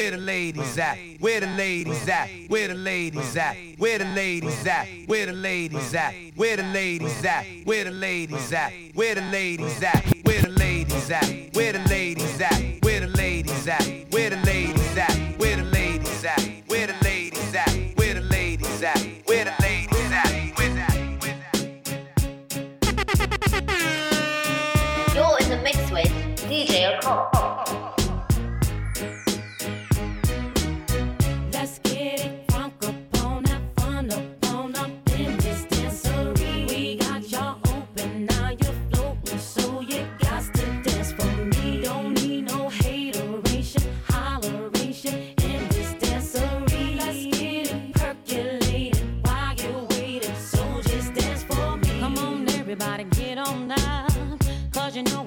Where the ladies at? Where the ladies at? Where the ladies at? Where the ladies at? Where the ladies at? Where the ladies at? Where the ladies at? Where the ladies at? Where the ladies at? Where the ladies at?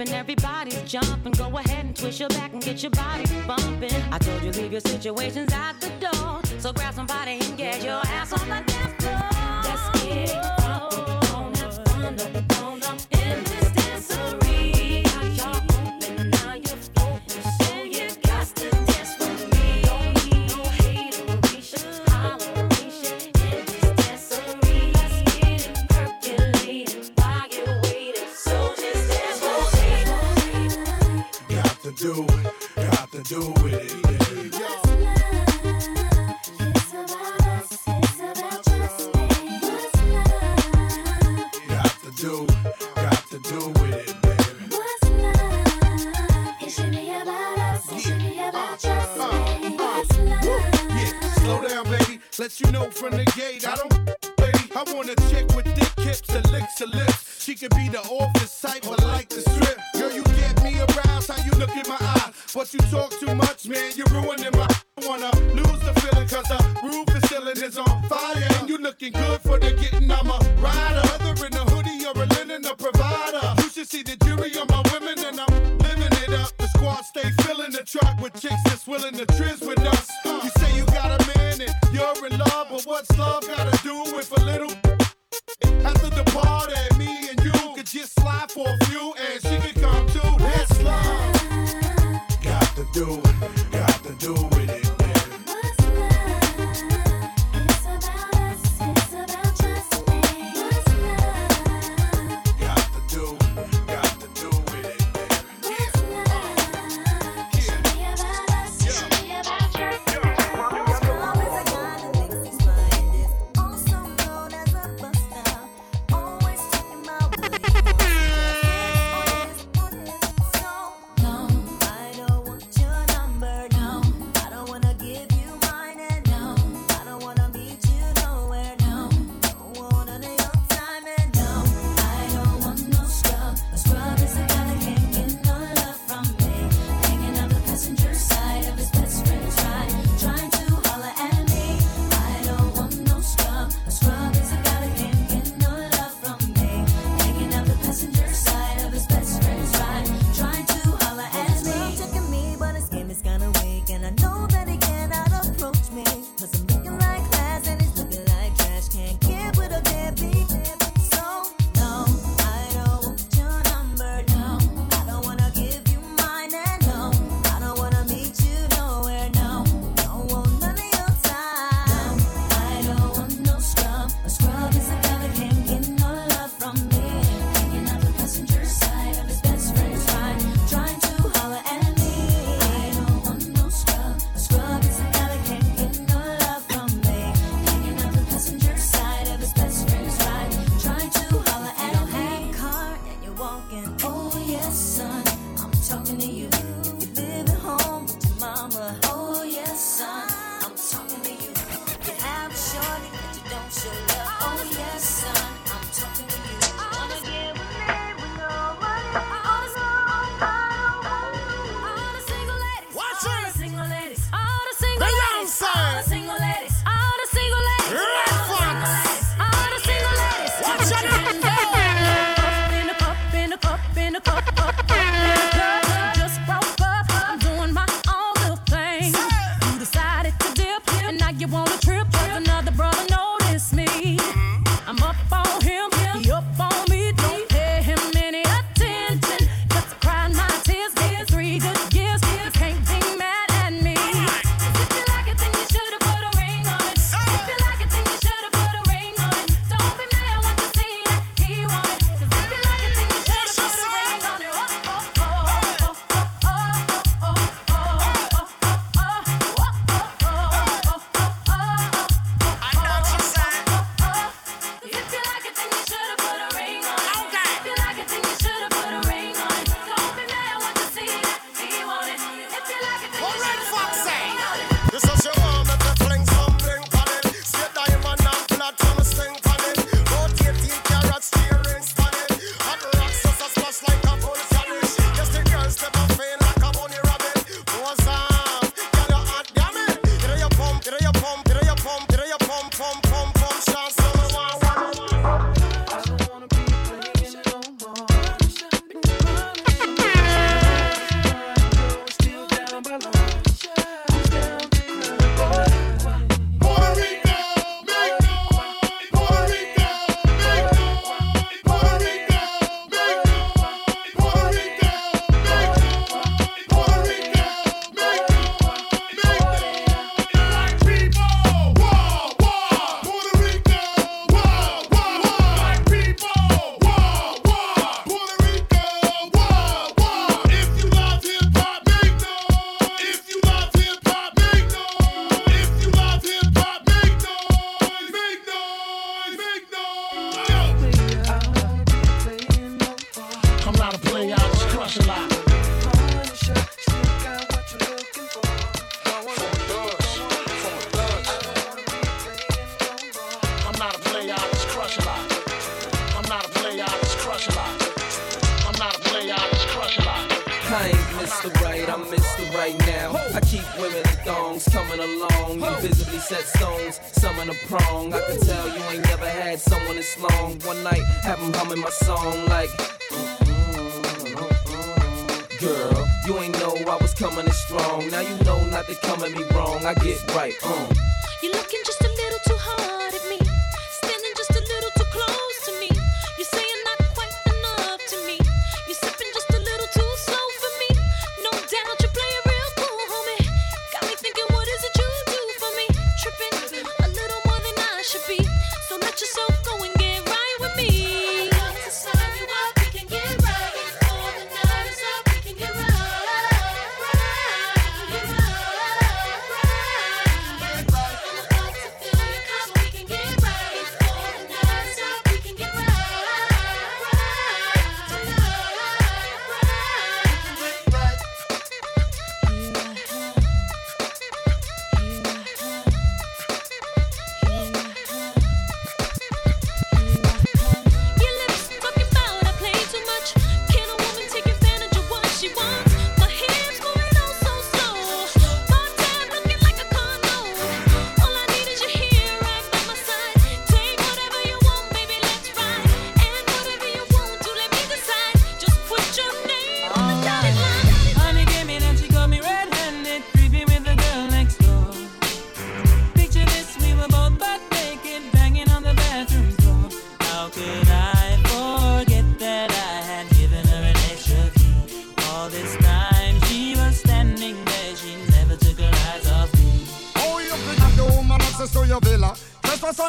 and everybody's jumping. Go ahead and twist your back and get your body bumping. I told you leave your situations out the door, so grab somebody and get your ass on the dance floor. Let's get it on, on, on,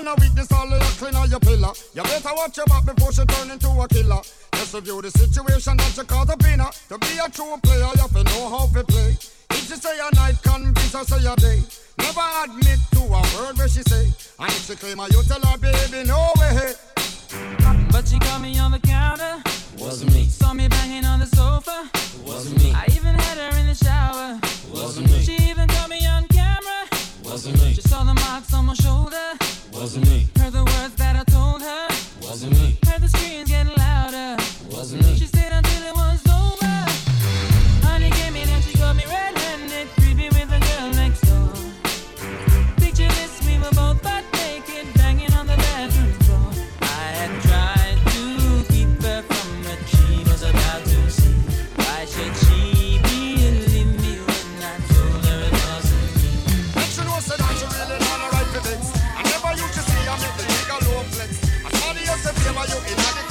and a weakness, all your clean on your pillar. You better watch your back before she turn into a killer. Just review the situation that you call the pinner. To be a true player, you have to know how to play. If she say a night, convince her say a day. Never admit to a word where she say. And if she claim I you tell her, baby, no way. But she caught me on the counter. Wasn't me. Saw me banging on the sofa. Wasn't me. I even had her in the shower. Wasn't me. She even caught me on camera. Wasn't me. She saw the marks on my shoulder. Wasn't me. Heard the words that I told her. Wasn't me. for you in a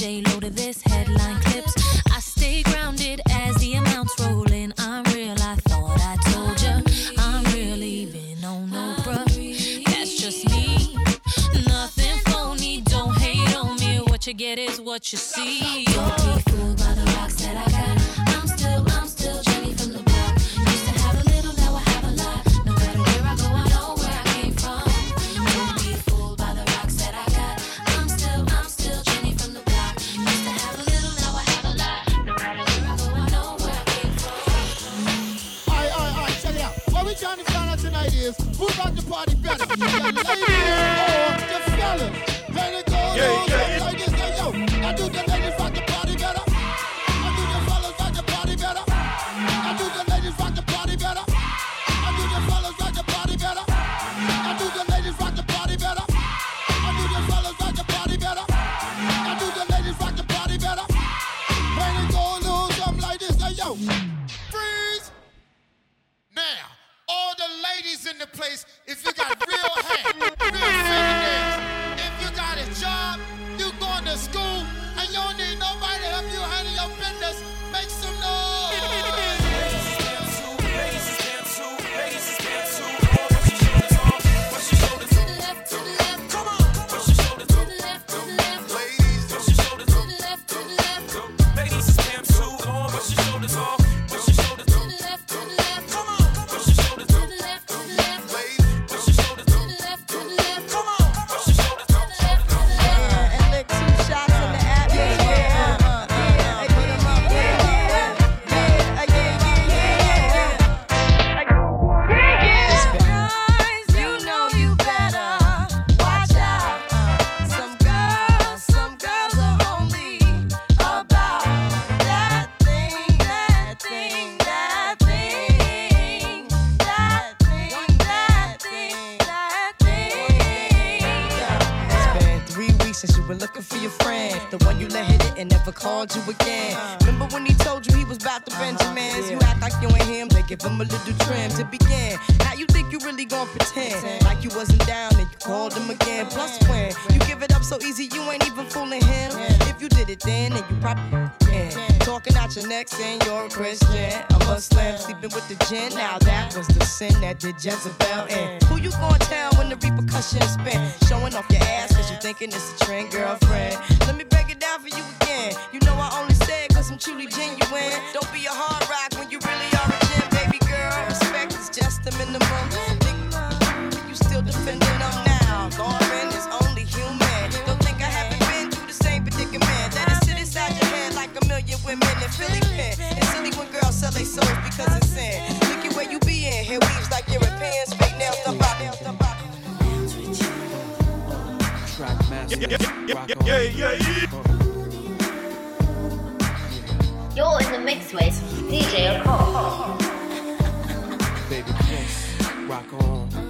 stay loaded. This headline clips. I stay grounded as the amounts roll in. I'm real. I thought I told ya. I'm really been on Oprah. That's just me. Nothing phony. Don't hate on me. What you get is what you see. Jezebel in. Mm. Who you gonna tell when the repercussions spin? Showing off your ass cause you thinking it's a trend, girlfriend. Let me break it down for you again. You know I only say it cause I'm truly genuine. Don't be a hard You're in the mix with DJ O'Connor. Baby rock on.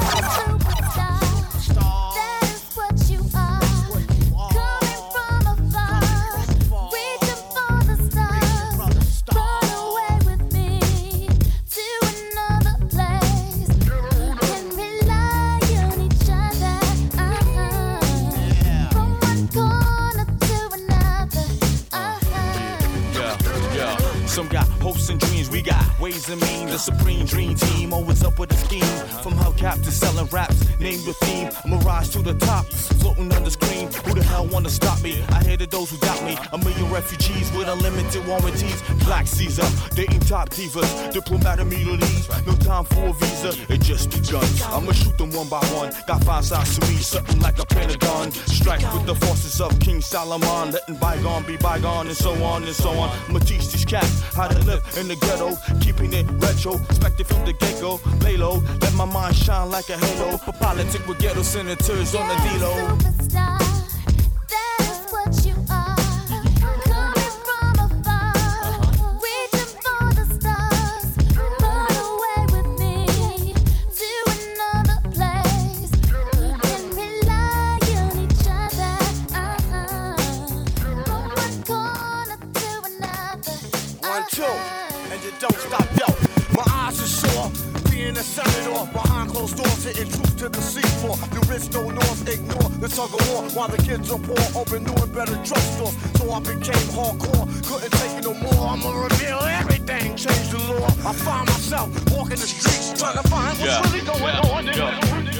Some got hopes and dreams, we got ways and means. The supreme dream team, always up with a scheme. From hubcap to selling raps, name your theme. Rise to the top, floating on the screen. Who the hell wanna stop me? I hated those who doubt me. A million refugees with unlimited warranties. Black Caesar, dating top divas, diplomat immunities. No time for a visa, it just begun. I'ma shoot them one by one. Got five sides to me, something like a pentagon. Strike with the forces of King Solomon, letting bygone be bygone, and so on and so on. I'ma teach these cats how to live in the ghetto, keeping it retro, expected from the get go. Lay low, let my mind shine like a halo. For politics with ghetto senators on the D-Lo. Behind closed doors, hitting truth to the seafloor. The rich don't north, ignore the tug of war while the kids are poor, open new and better drugstores. So I became hardcore, couldn't take it no more. I'ma reveal everything, change the law. I find myself walking the streets, trying to find what's Yeah, really going yeah, on. yeah.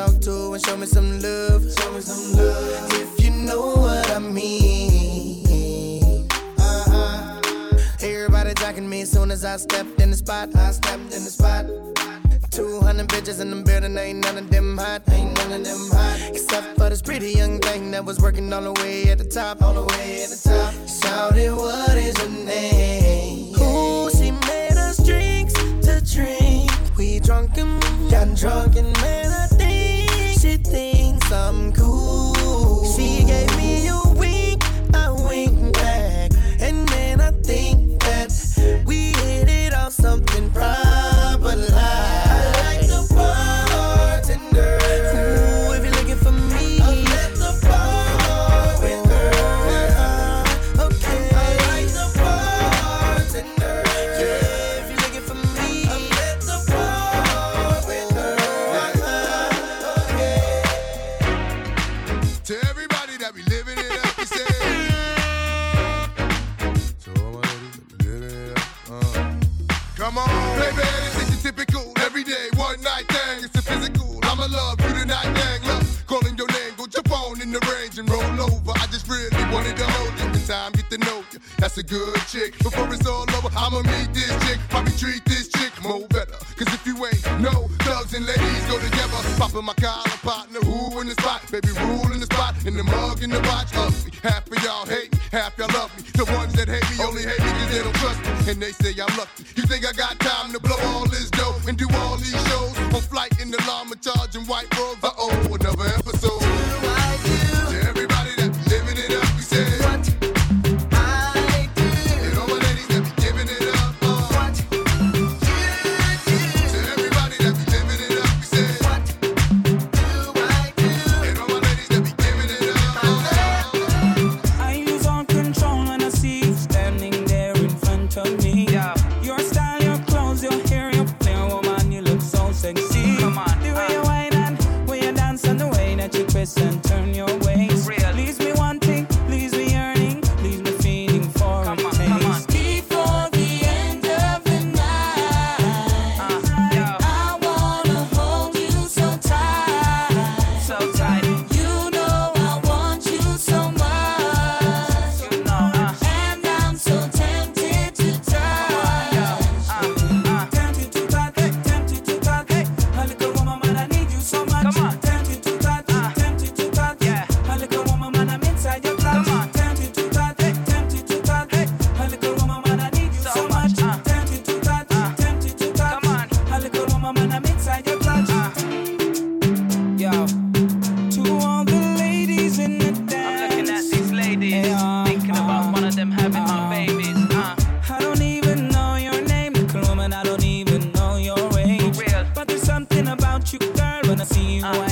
talk to and show me some love. Show me some love. If you know what I mean. Uh-huh. Everybody jocking me as soon as I stepped in the spot. I stepped in the spot. 200 bitches in the building, ain't none of them hot, ain't none of them hot. Except for this pretty young thing that was working all the way at the top, all the way at the top. Shouted, what is your name? Who she made us drinks to drink. We drunken, got drunk and made us some cool uh.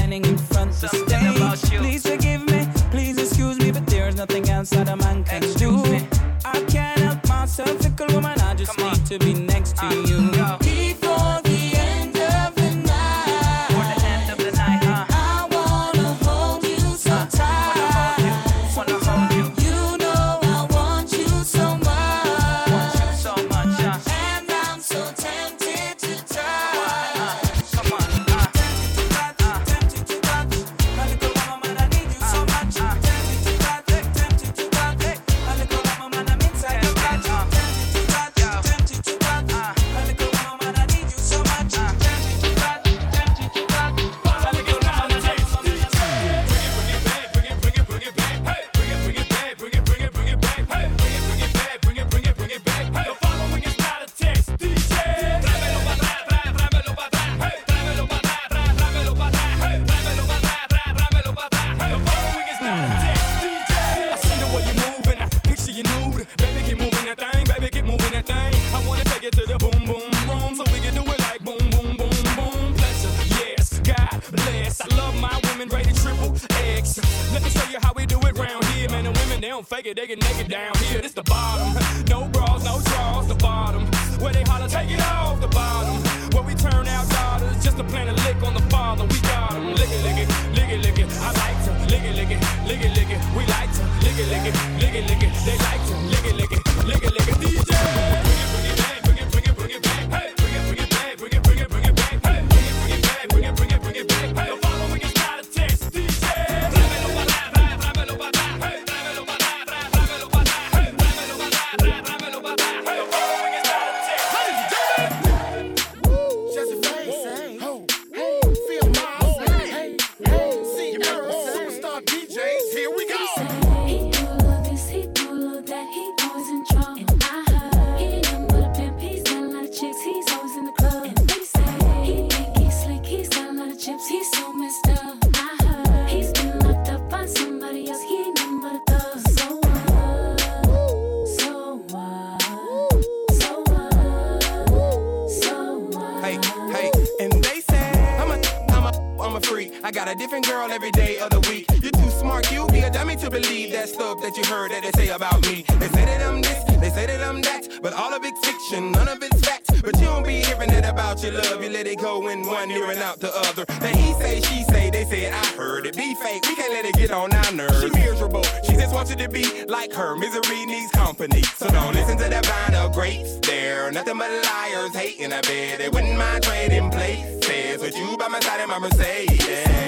fake it, they get naked down here. This the bottom. No bras, no draws, the bottom. Where they holler, take it off, the bottom. Where we turn our daughters just to plant a lick on the father. We got them. Lick it, lick it, lick it, lick it. I like to lick it, lick it, lick it, lick it. We like to lick it, lick it, lick it, lick it. They like different girl every day of the week. You're too smart, you be a dummy to believe that stuff that you heard that they say about me. They say that I'm this, they say that I'm that, but all of it's fiction, none of it's fact. But you don't be hearing it about your love, you let it go in one ear and out the other. That he say, she say, they say, I heard it. Be fake, we can't let it get on our nerves. She miserable, she just wants you to be like her. Misery needs company, so don't listen to that vine of grapes. There, nothing but liars hating. I bet they wouldn't mind trading places with you by my side in my Mercedes.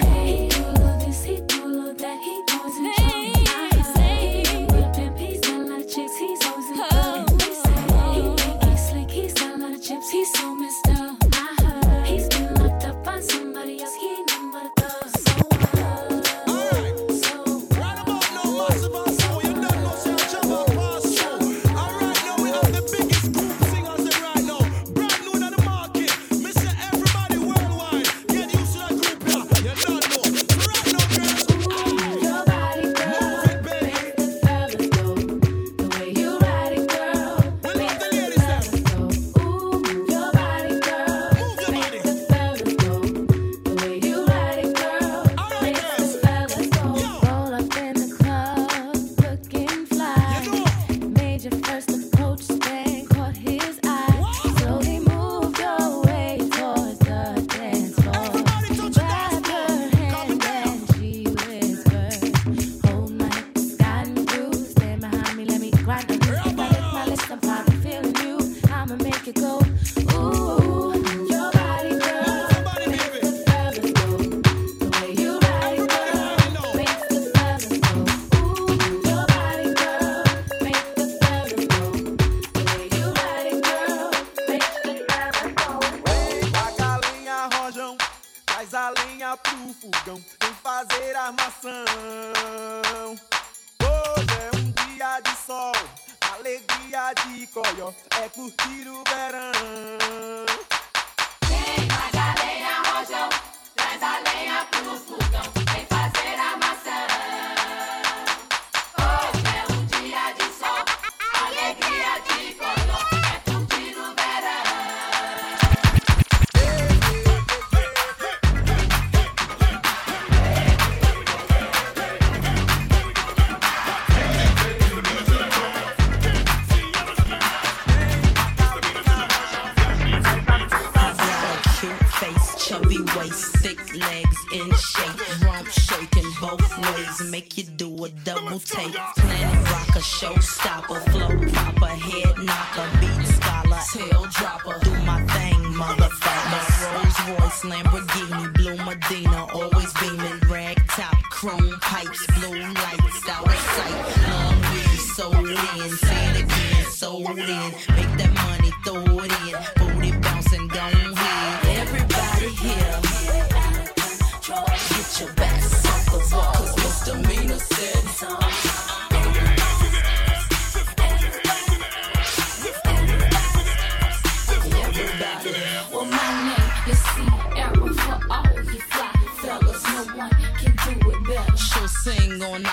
She'll sing on.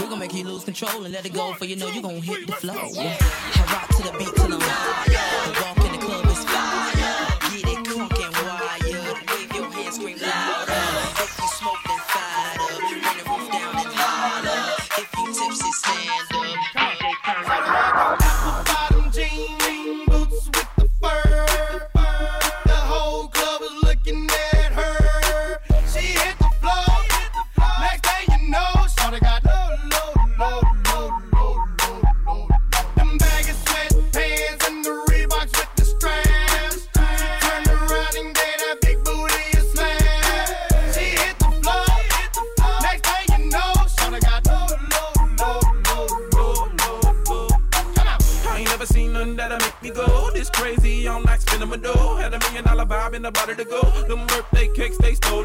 We're make you lose control and let it go, for you know you gonna hit the flow. I rock to the beat till I'm higher.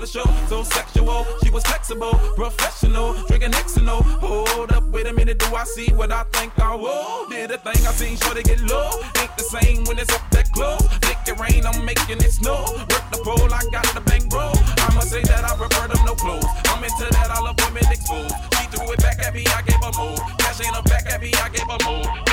The show. So sexual, she was flexible, professional, drinking Xano. Hold up, wait a minute, do I see what I think I will? Did a thing I seen, sure they get low. Ain't the same when it's up that close. Make it rain, I'm making it snow. Work the pole, I got the bang bro. I'ma say that I prefer them no clothes. I'm into that, I love women exposed. She threw it back at me, I gave her more. Cash ain't a back at me, I gave her more.